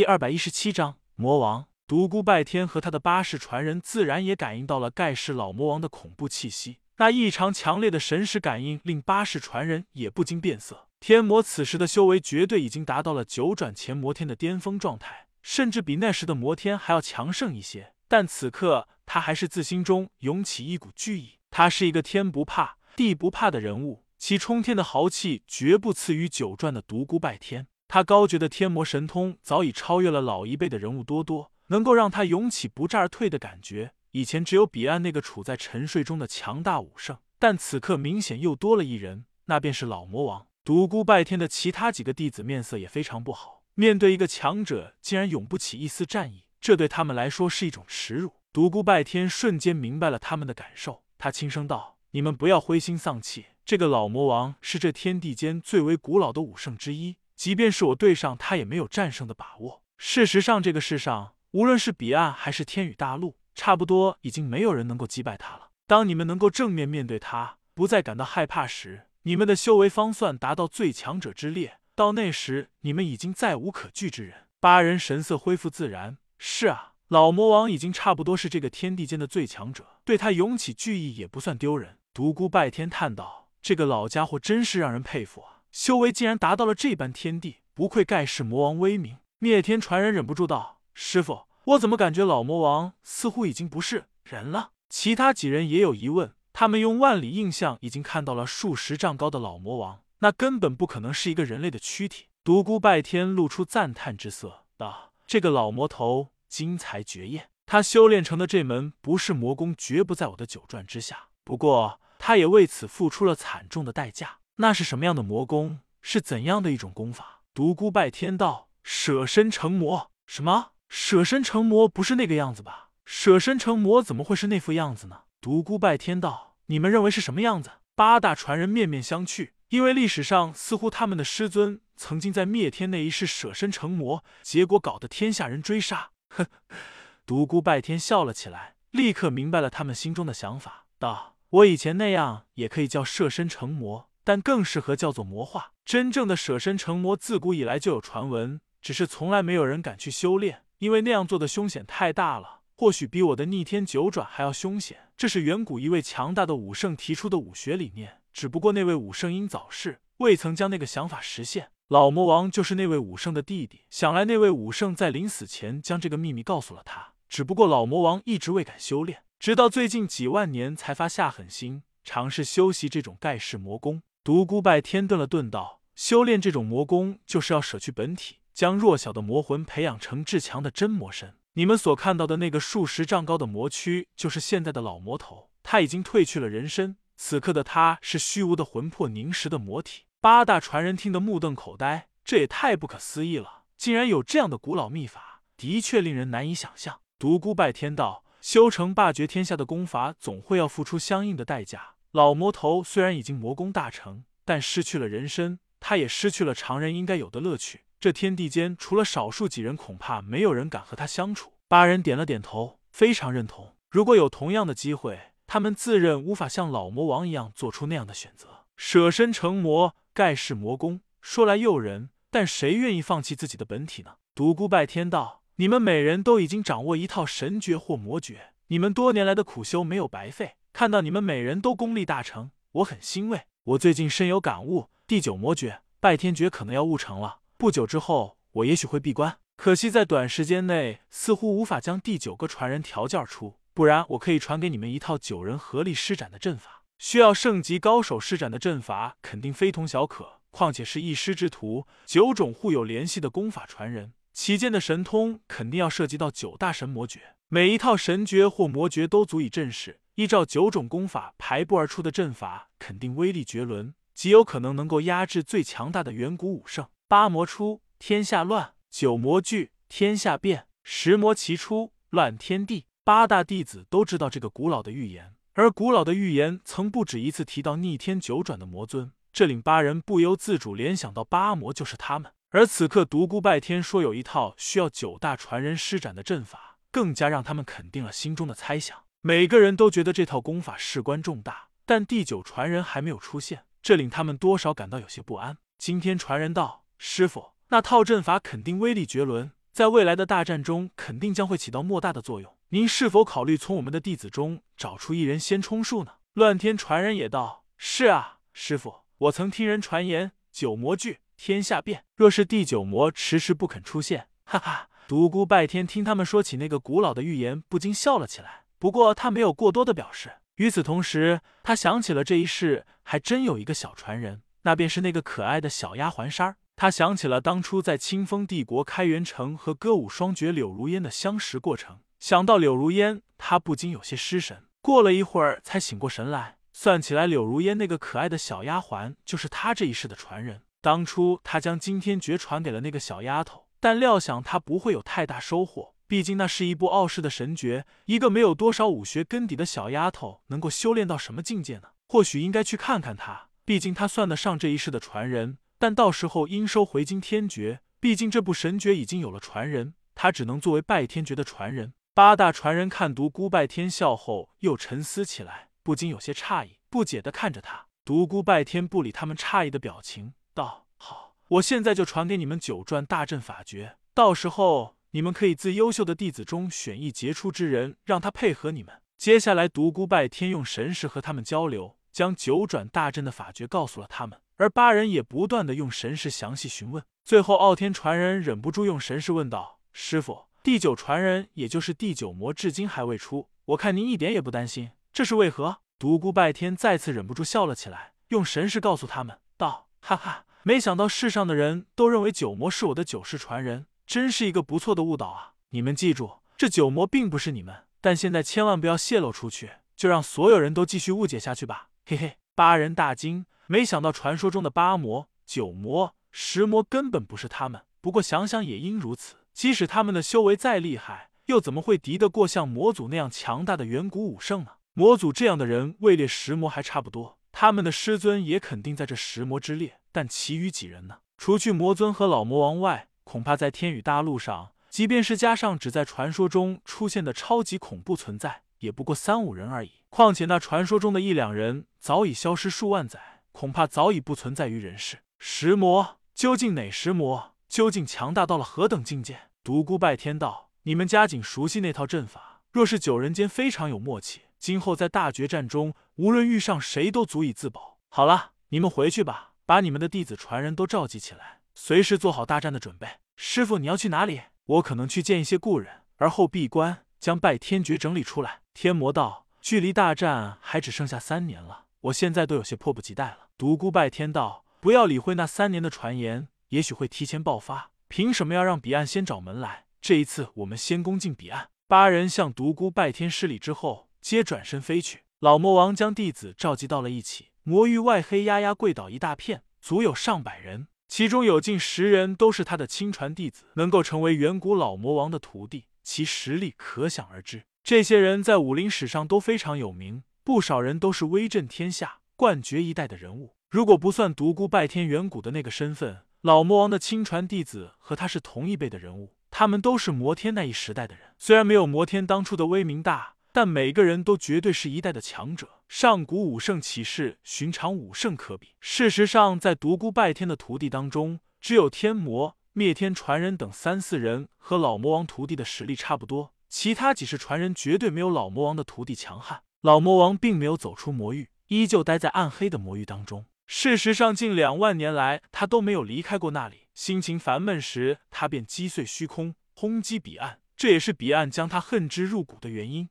第二百一十七章魔王。独孤拜天和他的八世传人自然也感应到了盖世老魔王的恐怖气息，那异常强烈的神识感应令八世传人也不禁变色。天魔此时的修为绝对已经达到了九转前魔天的巅峰状态，甚至比那时的魔天还要强盛一些。但此刻他还是自心中涌起一股惧意。他是一个天不怕地不怕的人物，其冲天的豪气绝不次于九转的独孤拜天。他高绝的天魔神通早已超越了老一辈的人物多多。能够让他涌起不战而退的感觉，以前只有彼岸那个处在沉睡中的强大武圣，但此刻明显又多了一人，那便是老魔王。独孤拜天的其他几个弟子面色也非常不好，面对一个强者，竟然涌不起一丝战意，这对他们来说是一种耻辱。独孤拜天瞬间明白了他们的感受，他轻声道：“你们不要灰心丧气，这个老魔王是这天地间最为古老的武圣之一，即便是我对上他，也没有战胜的把握。事实上，这个世上……”无论是彼岸还是天宇大陆，差不多已经没有人能够击败他了。当你们能够正面面对他，不再感到害怕时，你们的修为方算达到最强者之列。到那时，你们已经再无可惧之人。八人神色恢复自然。是啊，老魔王已经差不多是这个天地间的最强者，对他涌起惧意也不算丢人。独孤拜天叹道：“这个老家伙真是让人佩服啊，修为竟然达到了这般天地，不愧盖世魔王威名。”灭天传人忍不住道。师傅，我怎么感觉老魔王似乎已经不是人了？其他几人也有疑问，他们用万里印象已经看到了数十丈高的老魔王，那根本不可能是一个人类的躯体。独孤拜天露出赞叹之色，道：“这个老魔头精才绝艳，他修炼成的这门不是魔功，绝不在我的九转之下。不过，他也为此付出了惨重的代价。那是什么样的魔功？是怎样的一种功法？”独孤拜天道：“舍身成魔。”什么？舍身成魔不是那个样子吧？舍身成魔怎么会是那副样子呢？独孤拜天道，你们认为是什么样子？八大传人面面相觑，因为历史上似乎他们的师尊曾经在灭天那一世舍身成魔，结果搞得天下人追杀。哼！独孤拜天笑了起来，立刻明白了他们心中的想法，道：“我以前那样也可以叫舍身成魔，但更适合叫做魔化。真正的舍身成魔，自古以来就有传闻，只是从来没有人敢去修炼。”因为那样做的凶险太大了，或许比我的逆天九转还要凶险。这是远古一位强大的武圣提出的武学理念，只不过那位武圣因早逝，未曾将那个想法实现。老魔王就是那位武圣的弟弟，想来那位武圣在临死前将这个秘密告诉了他，只不过老魔王一直未敢修炼，直到最近几万年才发下狠心尝试修习这种盖世魔功。独孤拜天顿了顿道：“修炼这种魔功，就是要舍去本体。”将弱小的魔魂培养成至强的真魔身。你们所看到的那个数十丈高的魔躯，就是现在的老魔头。他已经褪去了人身，此刻的他是虚无的魂魄凝实的魔体。八大传人听得目瞪口呆，这也太不可思议了！竟然有这样的古老秘法，的确令人难以想象。独孤拜天道，修成霸绝天下的功法，总会要付出相应的代价。老魔头虽然已经魔功大成，但失去了人身，他也失去了常人应该有的乐趣。这天地间，除了少数几人，恐怕没有人敢和他相处。八人点了点头，非常认同。如果有同样的机会，他们自认无法像老魔王一样做出那样的选择，舍身成魔，盖世魔功，说来诱人，但谁愿意放弃自己的本体呢？独孤拜天道，你们每人都已经掌握一套神诀或魔诀，你们多年来的苦修没有白费。看到你们每人都功力大成，我很欣慰。我最近深有感悟，第九魔诀拜天诀可能要悟成了。不久之后，我也许会闭关。可惜在短时间内，似乎无法将第九个传人调教出。不然，我可以传给你们一套九人合力施展的阵法。需要圣级高手施展的阵法，肯定非同小可。况且是一师之徒，九种互有联系的功法传人，其间的神通肯定要涉及到九大神魔诀。每一套神诀或魔诀都足以震慑。依照九种功法排布而出的阵法，肯定威力绝伦，极有可能能够压制最强大的远古武圣。八魔出，天下乱；九魔聚，天下变；十魔齐出，乱天地。八大弟子都知道这个古老的预言，而古老的预言曾不止一次提到逆天九转的魔尊，这令八人不由自主联想到八魔就是他们。而此刻独孤拜天说有一套需要九大传人施展的阵法，更加让他们肯定了心中的猜想。每个人都觉得这套功法事关重大，但第九传人还没有出现，这令他们多少感到有些不安。今天传人道。师傅，那套阵法肯定威力绝伦，在未来的大战中肯定将会起到莫大的作用。您是否考虑从我们的弟子中找出一人先充数呢？”乱天传人也道：“是啊，师傅，我曾听人传言，九魔聚，天下变。若是第九魔迟迟不肯出现，哈哈。”独孤拜天听他们说起那个古老的预言，不禁笑了起来。不过他没有过多的表示。与此同时，他想起了这一世还真有一个小传人，那便是那个可爱的小丫鬟珊儿。他想起了当初在清风帝国开元城和歌舞双绝柳如烟的相识过程。想到柳如烟，他不禁有些失神。过了一会儿，才醒过神来。算起来，柳如烟那个可爱的小丫鬟，就是他这一世的传人。当初他将惊天诀传给了那个小丫头。但料想她不会有太大收获，毕竟那是一部傲世的神诀，一个没有多少武学根底的小丫头能够修炼到什么境界呢？或许应该去看看她，毕竟她算得上这一世的传人。但到时候应收回惊天诀，毕竟这部神诀已经有了传人，他只能作为拜天诀的传人。八大传人看独孤拜天笑后，又沉思起来，不禁有些诧异，不解的看着他。独孤拜天不理他们诧异的表情，道：“好。”我现在就传给你们九转大阵法诀，到时候你们可以自优秀的弟子中选一杰出之人，让他配合你们。接下来，独孤拜天用神识和他们交流，将九转大阵的法诀告诉了他们，而八人也不断的用神识详细询问。最后，傲天传人忍不住用神识问道：“师傅，第九传人也就是第九魔，至今还未出，我看您一点也不担心，这是为何？”独孤拜天再次忍不住笑了起来，用神识告诉他们道：“哈哈。”没想到世上的人都认为九魔是我的九世传人，真是一个不错的误导啊！你们记住，这九魔并不是你们，但现在千万不要泄露出去，就让所有人都继续误解下去吧。嘿嘿，八人大惊，没想到传说中的八魔、九魔、十魔根本不是他们。不过想想也应如此，即使他们的修为再厉害，又怎么会敌得过像魔祖那样强大的远古武圣呢？魔祖这样的人位列十魔还差不多，他们的师尊也肯定在这十魔之列。但其余几人呢？除去魔尊和老魔王外，恐怕在天宇大陆上，即便是加上只在传说中出现的超级恐怖存在，也不过三五人而已。况且那传说中的一两人早已消失数万载，恐怕早已不存在于人世。石魔究竟哪石魔？究竟强大到了何等境界？独孤拜天道，你们加紧熟悉那套阵法。若是九人间非常有默契，今后在大决战中，无论遇上谁都足以自保。好了，你们回去吧。把你们的弟子传人都召集起来，随时做好大战的准备。师傅，你要去哪里？我可能去见一些故人，而后闭关将拜天诀整理出来。天魔道，距离大战还只剩下三年了，我现在都有些迫不及待了。独孤拜天道，不要理会那三年的传言，也许会提前爆发。凭什么要让彼岸先找门来？这一次，我们先攻进彼岸。八人向独孤拜天施礼之后，皆转身飞去。老魔王将弟子召集到了一起。魔域外黑压压跪倒一大片，足有上百人，其中有近十人都是他的亲传弟子，能够成为远古老魔王的徒弟，其实力可想而知。这些人在武林史上都非常有名，不少人都是威震天下、冠绝一代的人物。如果不算独孤拜天远古的那个身份，老魔王的亲传弟子和他是同一辈的人物，他们都是摩天那一时代的人，虽然没有摩天当初的威名大。但每个人都绝对是一代的强者，上古武圣岂是寻常武圣可比？事实上，在独孤拜天的徒弟当中，只有天魔、灭天传人等三四人和老魔王徒弟的实力差不多，其他几世传人绝对没有老魔王的徒弟强悍。老魔王并没有走出魔域，依旧待在暗黑的魔域当中。事实上，近两万年来，他都没有离开过那里。心情烦闷时，他便击碎虚空，轰击彼岸，这也是彼岸将他恨之入骨的原因。